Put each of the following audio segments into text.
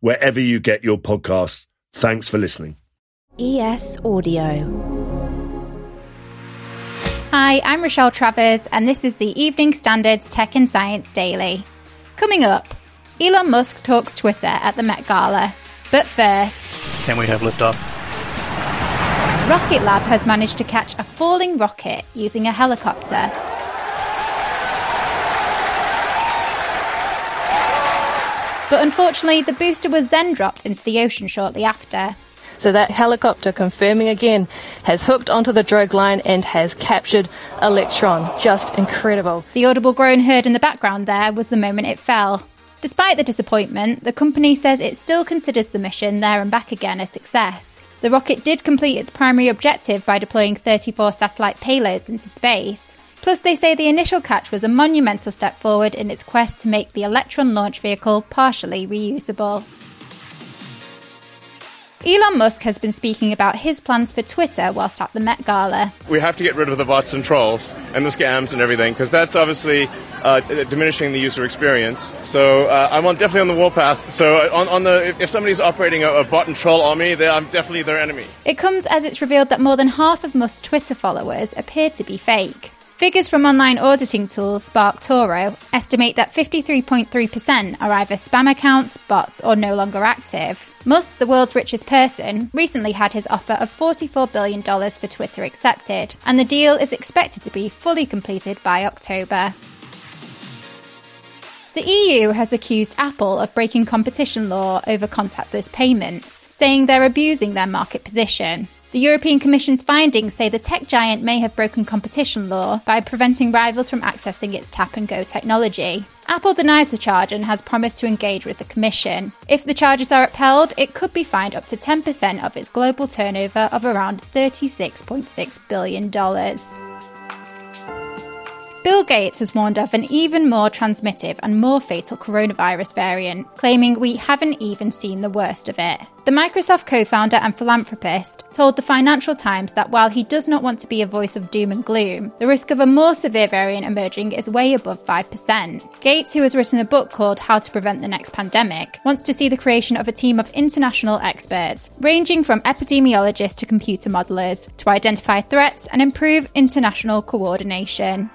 wherever you get your podcasts. Thanks for listening. ES Audio. Hi, I'm Rochelle Travers, and this is the Evening Standards Tech and Science Daily. Coming up, Elon Musk talks Twitter at the Met Gala. But first, can we have liftoff? Rocket Lab has managed to catch a falling rocket using a helicopter. But unfortunately, the booster was then dropped into the ocean shortly after. So that helicopter, confirming again, has hooked onto the drogue line and has captured Electron. Just incredible. The audible groan heard in the background there was the moment it fell. Despite the disappointment, the company says it still considers the mission there and back again a success. The rocket did complete its primary objective by deploying 34 satellite payloads into space. Plus, they say the initial catch was a monumental step forward in its quest to make the Electron launch vehicle partially reusable. Elon Musk has been speaking about his plans for Twitter whilst at the Met Gala. We have to get rid of the bots and trolls and the scams and everything because that's obviously uh, diminishing the user experience. So uh, I'm on, definitely on the warpath. So uh, on, on the if, if, somebody's operating a, a, bot and troll on me, I'm definitely their enemy. It comes as it's revealed that more than half of Musk's Twitter followers appear to be fake. Figures from online auditing tool SparkToro estimate that 53.3% are either spam accounts, bots, or no longer active. Musk, the world's richest person, recently had his offer of $44 billion for Twitter accepted, and the deal is expected to be fully completed by October. The EU has accused Apple of breaking competition law over contactless payments, saying they're abusing their market position. The European Commission's findings say the tech giant may have broken competition law by preventing rivals from accessing its tap and go technology. Apple denies the charge and has promised to engage with the Commission. If the charges are upheld, it could be fined up to 10% of its global turnover of around $36.6 billion. Bill Gates has warned of an even more transmittive and more fatal coronavirus variant, claiming we haven't even seen the worst of it. The Microsoft co founder and philanthropist told the Financial Times that while he does not want to be a voice of doom and gloom, the risk of a more severe variant emerging is way above 5%. Gates, who has written a book called How to Prevent the Next Pandemic, wants to see the creation of a team of international experts, ranging from epidemiologists to computer modelers, to identify threats and improve international coordination.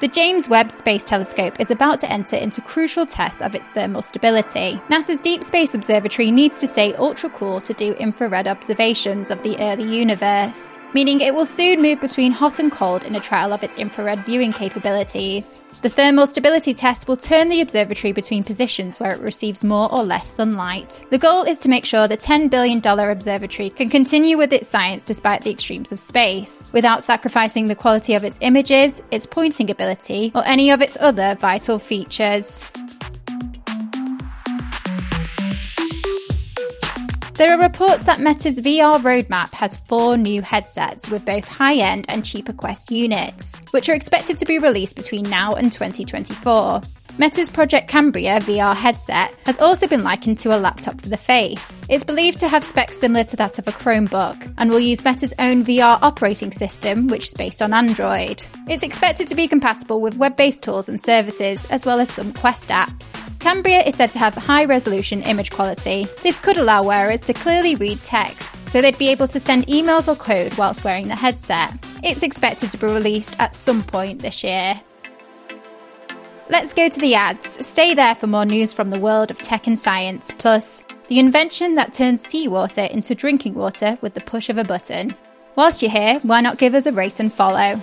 The James Webb Space Telescope is about to enter into crucial tests of its thermal stability. NASA's Deep Space Observatory needs to stay ultra cool to do infrared observations of the early universe, meaning it will soon move between hot and cold in a trial of its infrared viewing capabilities. The thermal stability test will turn the observatory between positions where it receives more or less sunlight. The goal is to make sure the $10 billion observatory can continue with its science despite the extremes of space, without sacrificing the quality of its images, its pointing ability, or any of its other vital features. There are reports that Meta's VR roadmap has four new headsets with both high end and cheaper Quest units, which are expected to be released between now and 2024. Meta's Project Cambria VR headset has also been likened to a laptop for the face. It's believed to have specs similar to that of a Chromebook and will use Meta's own VR operating system, which is based on Android. It's expected to be compatible with web based tools and services, as well as some Quest apps. Cambria is said to have high resolution image quality. This could allow wearers to clearly read text, so they'd be able to send emails or code whilst wearing the headset. It's expected to be released at some point this year. Let's go to the ads. Stay there for more news from the world of tech and science, plus the invention that turns seawater into drinking water with the push of a button. Whilst you're here, why not give us a rate and follow?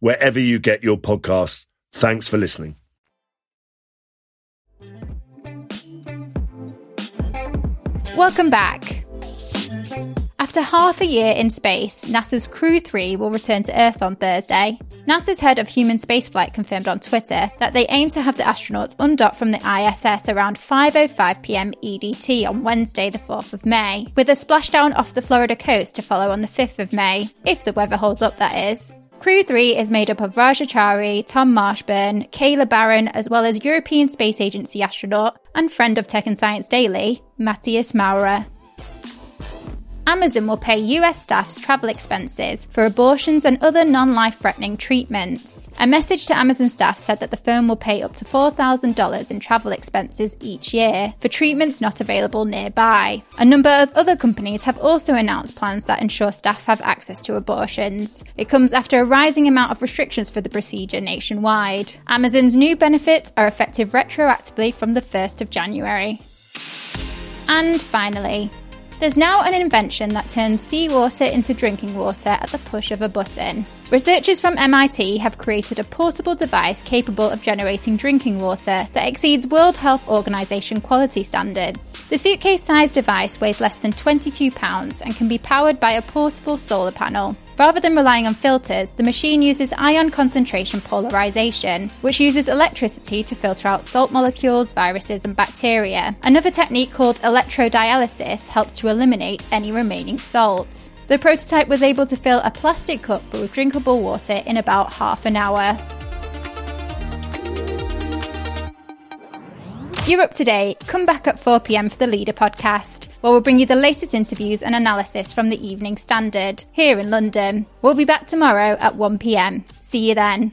wherever you get your podcasts. Thanks for listening. Welcome back. After half a year in space, NASA's Crew 3 will return to Earth on Thursday. NASA's head of human spaceflight confirmed on Twitter that they aim to have the astronauts undock from the ISS around 5:05 p.m. EDT on Wednesday, the 4th of May, with a splashdown off the Florida coast to follow on the 5th of May, if the weather holds up that is. Crew 3 is made up of Raja Chari, Tom Marshburn, Kayla Barron, as well as European Space Agency astronaut and friend of Tech and Science Daily, Matthias Maurer. Amazon will pay US staff's travel expenses for abortions and other non life threatening treatments. A message to Amazon staff said that the firm will pay up to $4,000 in travel expenses each year for treatments not available nearby. A number of other companies have also announced plans that ensure staff have access to abortions. It comes after a rising amount of restrictions for the procedure nationwide. Amazon's new benefits are effective retroactively from the 1st of January. And finally, there's now an invention that turns seawater into drinking water at the push of a button. Researchers from MIT have created a portable device capable of generating drinking water that exceeds World Health Organization quality standards. The suitcase sized device weighs less than 22 pounds and can be powered by a portable solar panel. Rather than relying on filters, the machine uses ion concentration polarization, which uses electricity to filter out salt molecules, viruses, and bacteria. Another technique called electrodialysis helps to eliminate any remaining salt. The prototype was able to fill a plastic cup with drinkable water in about half an hour. You're up to date. Come back at 4 pm for the Leader podcast, where we'll bring you the latest interviews and analysis from the Evening Standard here in London. We'll be back tomorrow at 1 pm. See you then.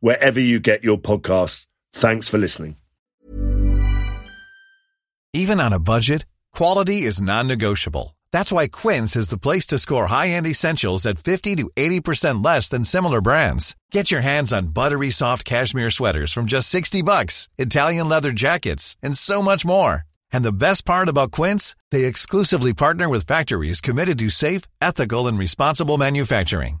wherever you get your podcasts. Thanks for listening. Even on a budget, quality is non-negotiable. That's why Quince is the place to score high-end essentials at 50 to 80% less than similar brands. Get your hands on buttery soft cashmere sweaters from just 60 bucks, Italian leather jackets, and so much more. And the best part about Quince, they exclusively partner with factories committed to safe, ethical, and responsible manufacturing.